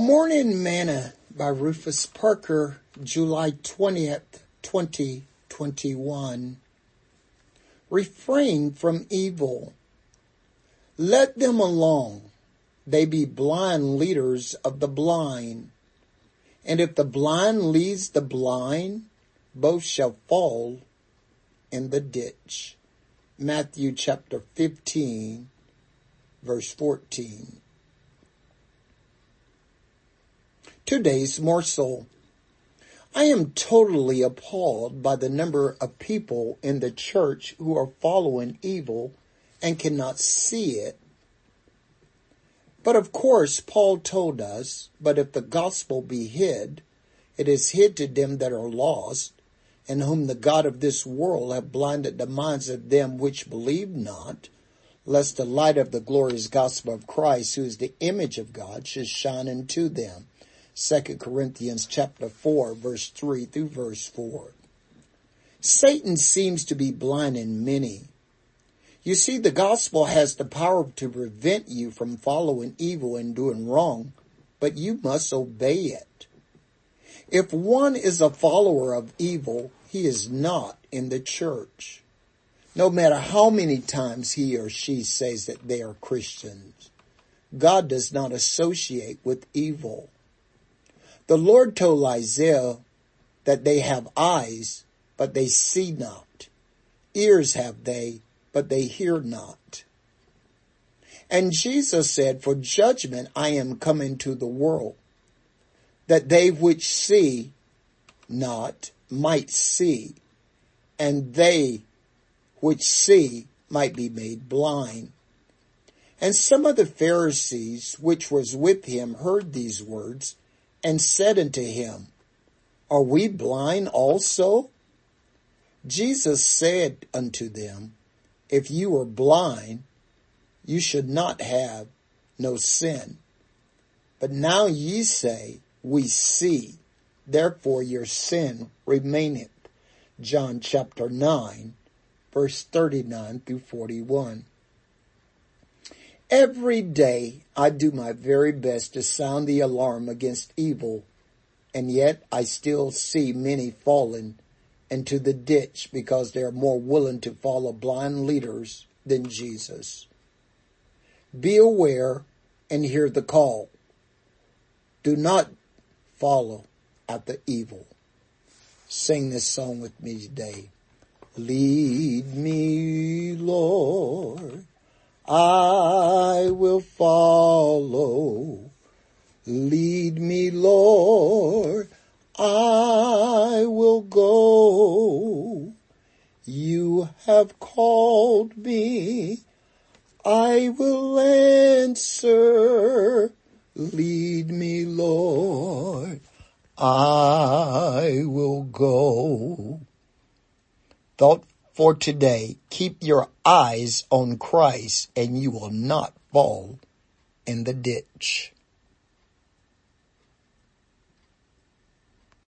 Morning Manna by Rufus Parker, July 20th, 2021. Refrain from evil. Let them alone. They be blind leaders of the blind. And if the blind leads the blind, both shall fall in the ditch. Matthew chapter 15, verse 14. Today's morsel. I am totally appalled by the number of people in the church who are following evil and cannot see it. But of course, Paul told us, but if the gospel be hid, it is hid to them that are lost, and whom the God of this world have blinded the minds of them which believe not, lest the light of the glorious gospel of Christ, who is the image of God, should shine into them. 2 Corinthians chapter 4 verse 3 through verse 4. Satan seems to be blinding many. You see, the gospel has the power to prevent you from following evil and doing wrong, but you must obey it. If one is a follower of evil, he is not in the church. No matter how many times he or she says that they are Christians, God does not associate with evil. The Lord told Isaiah that they have eyes, but they see not. Ears have they, but they hear not. And Jesus said, for judgment I am come into the world, that they which see not might see, and they which see might be made blind. And some of the Pharisees which was with him heard these words and said unto him, Are we blind also? Jesus said unto them, If you were blind, you should not have no sin. But now ye say, We see, therefore your sin remaineth. John chapter 9, verse 39 through 41. Every day I do my very best to sound the alarm against evil, and yet I still see many falling into the ditch because they are more willing to follow blind leaders than Jesus. Be aware and hear the call. Do not follow after evil. Sing this song with me today. Lead me, Lord I will follow. Lead me, Lord, I will go. You have called me, I will answer. Lead me, Lord, I will go. Thought for today, keep your eyes on Christ and you will not fall in the ditch.